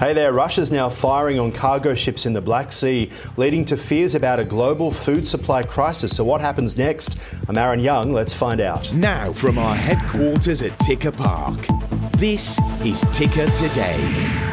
Hey there, Russia's now firing on cargo ships in the Black Sea, leading to fears about a global food supply crisis. So, what happens next? I'm Aaron Young. Let's find out. Now, from our headquarters at Ticker Park, this is Ticker Today.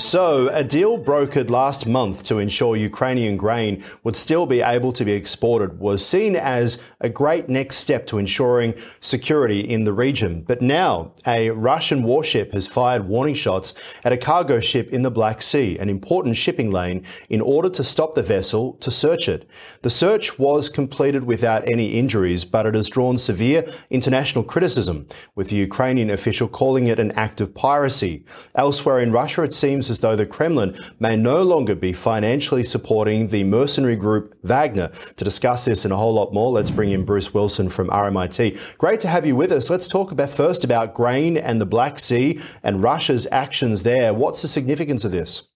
So, a deal brokered last month to ensure Ukrainian grain would still be able to be exported was seen as a great next step to ensuring security in the region. But now, a Russian warship has fired warning shots at a cargo ship in the Black Sea, an important shipping lane, in order to stop the vessel to search it. The search was completed without any injuries, but it has drawn severe international criticism, with the Ukrainian official calling it an act of piracy. Elsewhere in Russia, it seems as though the Kremlin may no longer be financially supporting the mercenary group Wagner. To discuss this and a whole lot more, let's bring in Bruce Wilson from RMIT. Great to have you with us. Let's talk about first about grain and the Black Sea and Russia's actions there. What's the significance of this?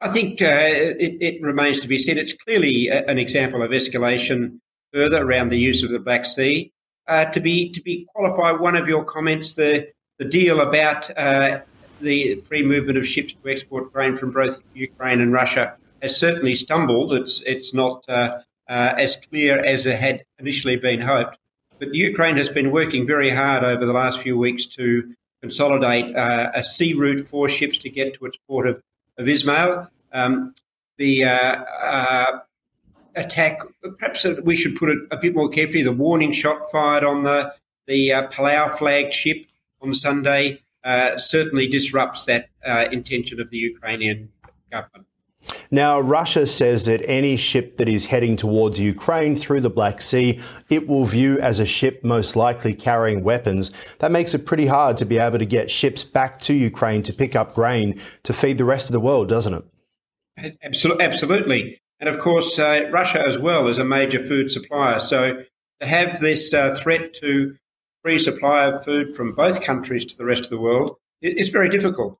I think uh, it, it, remains to be said. It's clearly an example of escalation further around the use of the Black Sea. Uh, to be to be qualify one of your comments, the the deal about uh, the free movement of ships to export grain from both Ukraine and Russia has certainly stumbled. It's it's not uh, uh, as clear as it had initially been hoped. But Ukraine has been working very hard over the last few weeks to consolidate uh, a sea route for ships to get to its port of, of Izmail. Um, the uh, uh, attack, perhaps we should put it a bit more carefully, the warning shot fired on the, the uh, Palau flagged ship on Sunday uh, certainly disrupts that uh, intention of the Ukrainian government. Now, Russia says that any ship that is heading towards Ukraine through the Black Sea, it will view as a ship most likely carrying weapons. That makes it pretty hard to be able to get ships back to Ukraine to pick up grain to feed the rest of the world, doesn't it? Absolutely. And of course, uh, Russia as well is a major food supplier. So to have this uh, threat to free supply of food from both countries to the rest of the world is very difficult.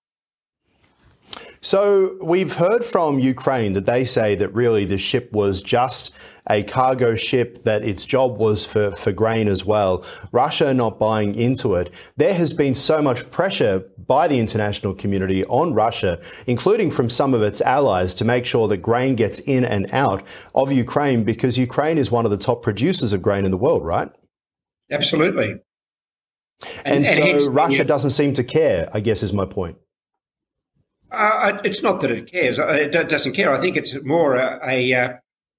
So we've heard from Ukraine that they say that really the ship was just a cargo ship, that its job was for, for grain as well. Russia not buying into it. There has been so much pressure by the international community on Russia, including from some of its allies, to make sure that grain gets in and out of Ukraine because Ukraine is one of the top producers of grain in the world, right? Absolutely. And, and, so and Russia doesn't seem to care, I guess, is my point. Uh, it's not that it cares; uh, it doesn't care. I think it's more a, a uh,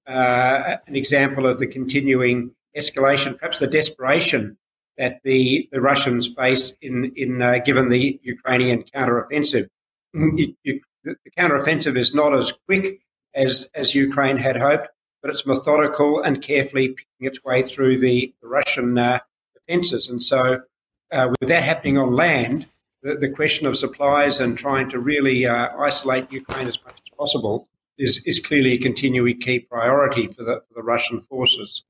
uh, an example of the continuing escalation, perhaps the desperation that the, the Russians face in in uh, given the Ukrainian counteroffensive. You, you, the counteroffensive is not as quick as as Ukraine had hoped, but it's methodical and carefully picking its way through the, the Russian uh, defences, and so uh, with that happening on land, the, the, question of supplies and trying to really uh, isolate Ukraine as much as possible is, is clearly a continuing key priority for the, for the Russian forces.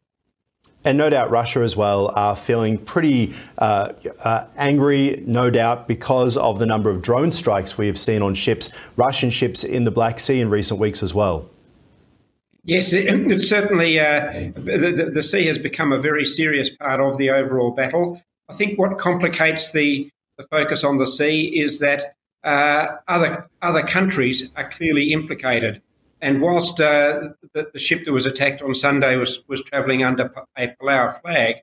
And no doubt Russia as well are feeling pretty uh, uh, angry, no doubt, because of the number of drone strikes we have seen on ships, Russian ships in the Black Sea in recent weeks as well. Yes, it, it certainly uh, the, the, sea has become a very serious part of the overall battle. I think what complicates the, the focus on the sea is that uh, other other countries are clearly implicated. And whilst uh, the, the, ship that was attacked on Sunday was, was travelling under a Palau flag,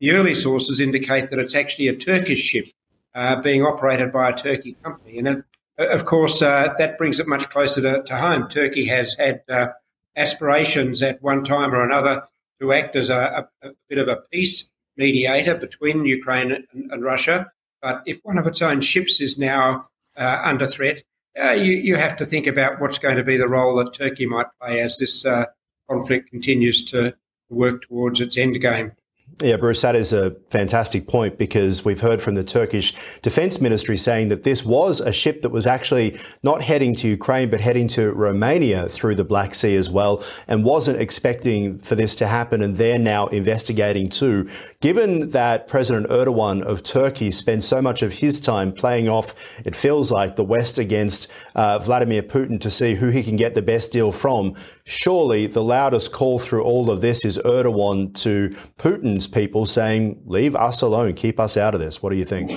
the early sources indicate that it's actually a Turkish ship uh, being operated by a Turkey company. And then, of course, uh, that brings it much closer to, to home. Turkey has had uh, aspirations at one time or another to act as a, a, a bit of a peace mediator between Ukraine and, Russia. But if one of its own ships is now uh, under threat, uh, you, you, have to think about what's going to be the role that Turkey might play as this uh, conflict continues to work towards its end game. Yeah, Bruce, that is a fantastic point because we've heard from the Turkish Defence Ministry saying that this was a ship that was actually not heading to Ukraine but heading to Romania through the Black Sea as well and wasn't expecting for this to happen and they're now investigating too. Given that President Erdogan of Turkey spends so much of his time playing off, it feels like, the West against uh, Vladimir Putin to see who he can get the best deal from, surely the loudest call through all of this is Erdogan to Putin's people saying, leave us alone, keep us out of this. What do you think?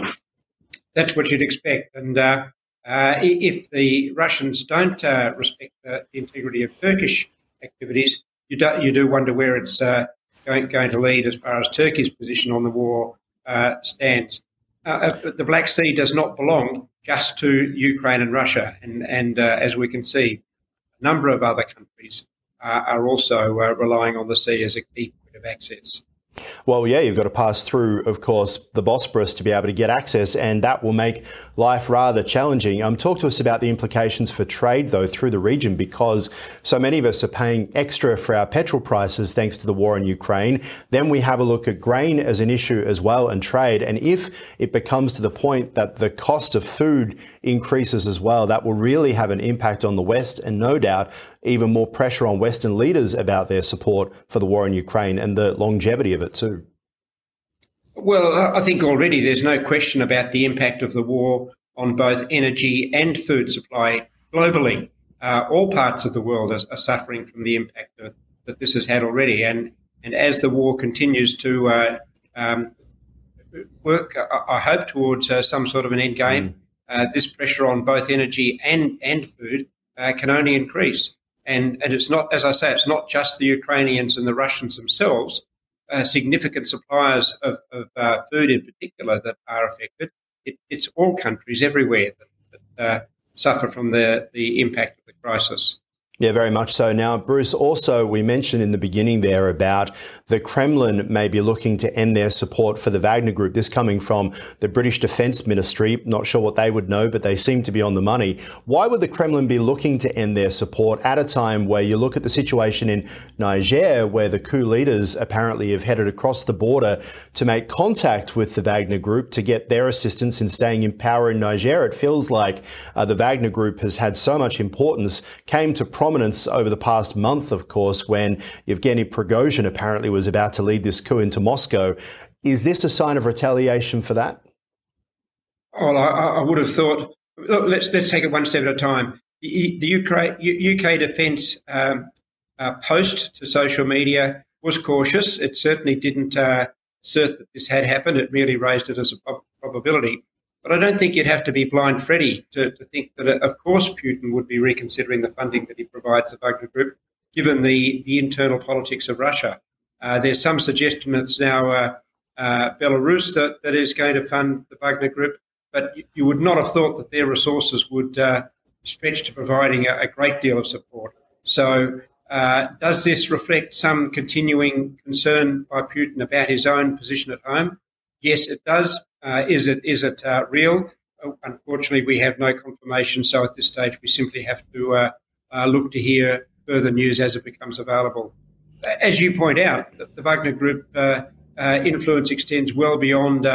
That's what you'd expect. And uh, Uh, if the Russians don't uh, respect the integrity of Turkish activities, you do, you do wonder where it's uh, going, going, to lead as far as Turkey's position on the war uh, stands. Uh, the Black Sea does not belong just to Ukraine and Russia, and, and as we can see, a number of other countries uh, are also uh, relying on the sea as a key point of access. Well, yeah, you've got to pass through, of course, the Bosporus to be able to get access, and that will make life rather challenging. Um, talk to us about the implications for trade, though, through the region, because so many of us are paying extra for our petrol prices thanks to the war in Ukraine. Then we have a look at grain as an issue as well and trade. And if it becomes to the point that the cost of food increases as well, that will really have an impact on the West, and no doubt even more pressure on Western leaders about their support for the war in Ukraine and the longevity of it too. Well, I think already there's no question about the impact of the war on both energy and food supply globally. Uh, all parts of the world are, are suffering from the impact of, that this has had already. And, and as the war continues to uh, um, work, I, I, hope, towards uh, some sort of an end game, mm. this pressure on both energy and, and food uh, can only increase. And, and it's not, as I say, it's not just the Ukrainians and the Russians themselves, uh, significant suppliers of, of uh, food in particular that are affected. It, it's all countries everywhere that, that uh, suffer from the, the impact of the crisis. Yeah, very much so. Now, Bruce, also, we mentioned in the beginning there about the Kremlin may be looking to end their support for the Wagner Group. This coming from the British Defence Ministry. Not sure what they would know, but they seem to be on the money. Why would the Kremlin be looking to end their support at a time where you look at the situation in Niger, where the coup leaders apparently have headed across the border to make contact with the Wagner Group to get their assistance in staying in power in Niger? It feels like uh, the Wagner Group has had so much importance, came to prominence over the past month, of course, when Yevgeny Prigozhin apparently was about to lead this coup into Moscow. Is this a sign of retaliation for that? Well, I, I would have thought. Look, let's let's take it one step at a time. The, the UK, UK Defence um, uh, post to social media was cautious. It certainly didn't uh, assert that this had happened. It merely raised it as a probability. But I don't think you'd have to be blind Freddy to, to think that, uh, of course, Putin would be reconsidering the funding that he provides the Wagner Group, given the, the internal politics of Russia. Uh, there's some suggestion that it's now uh, uh, Belarus that, that is going to fund the Wagner Group, but you, you would not have thought that their resources would uh, stretch to providing a, a, great deal of support. So, uh, does this reflect some continuing concern by Putin about his own position at home? Yes, it does. Uh, is it is it uh, real? Uh, unfortunately, we have no confirmation. So at this stage, we simply have to uh, uh, look to hear further news as it becomes available. As you point out, the, the Wagner Group influence extends well beyond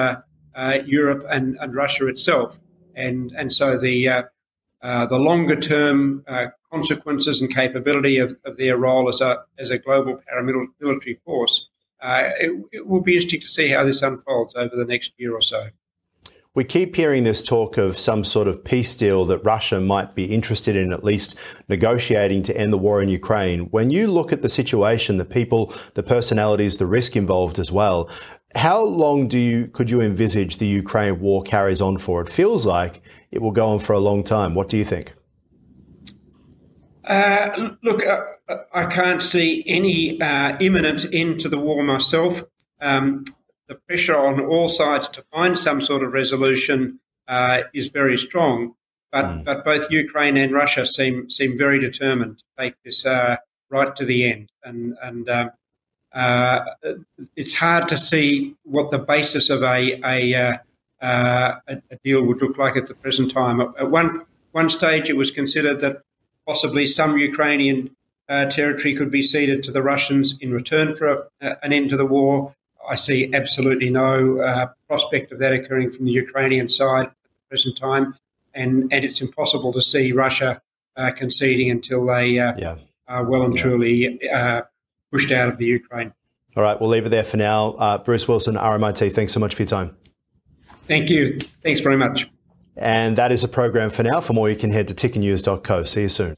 Europe and, and, Russia itself, and and so the the longer term consequences and capability of, of, their role as a as a global paramilitary force uh, it, it, will be interesting to see how this unfolds over the next year or so. We keep hearing this talk of some sort of peace deal that Russia might be interested in at least negotiating to end the war in Ukraine. When you look at the situation, the people, the personalities, the risk involved as well, how long do you could you envisage the Ukraine war carries on for? It feels like it will go on for a long time. What do you think? Uh, look, uh, I can't see any uh, imminent end to the war myself. Um, the pressure on all sides to find some sort of resolution uh, is very strong, but mm. but both Ukraine and Russia seem seem very determined to take this uh, right to the end, and and um, uh, it's hard to see what the basis of a a, a a deal would look like at the present time. At one one stage, it was considered that possibly some Ukrainian uh, territory could be ceded to the Russians in return for a, an end to the war. I see absolutely no uh, prospect of that occurring from the Ukrainian side at the present time, and, and it's impossible to see Russia uh, conceding until they uh, yeah. are well and yeah. truly uh, pushed out of the Ukraine. All right, we'll leave it there for now. Uh, Bruce Wilson, RMIT, thanks so much for your time. Thank you. Thanks very much. And that is a program for now. For more, you can head to tickernews.co. See you soon.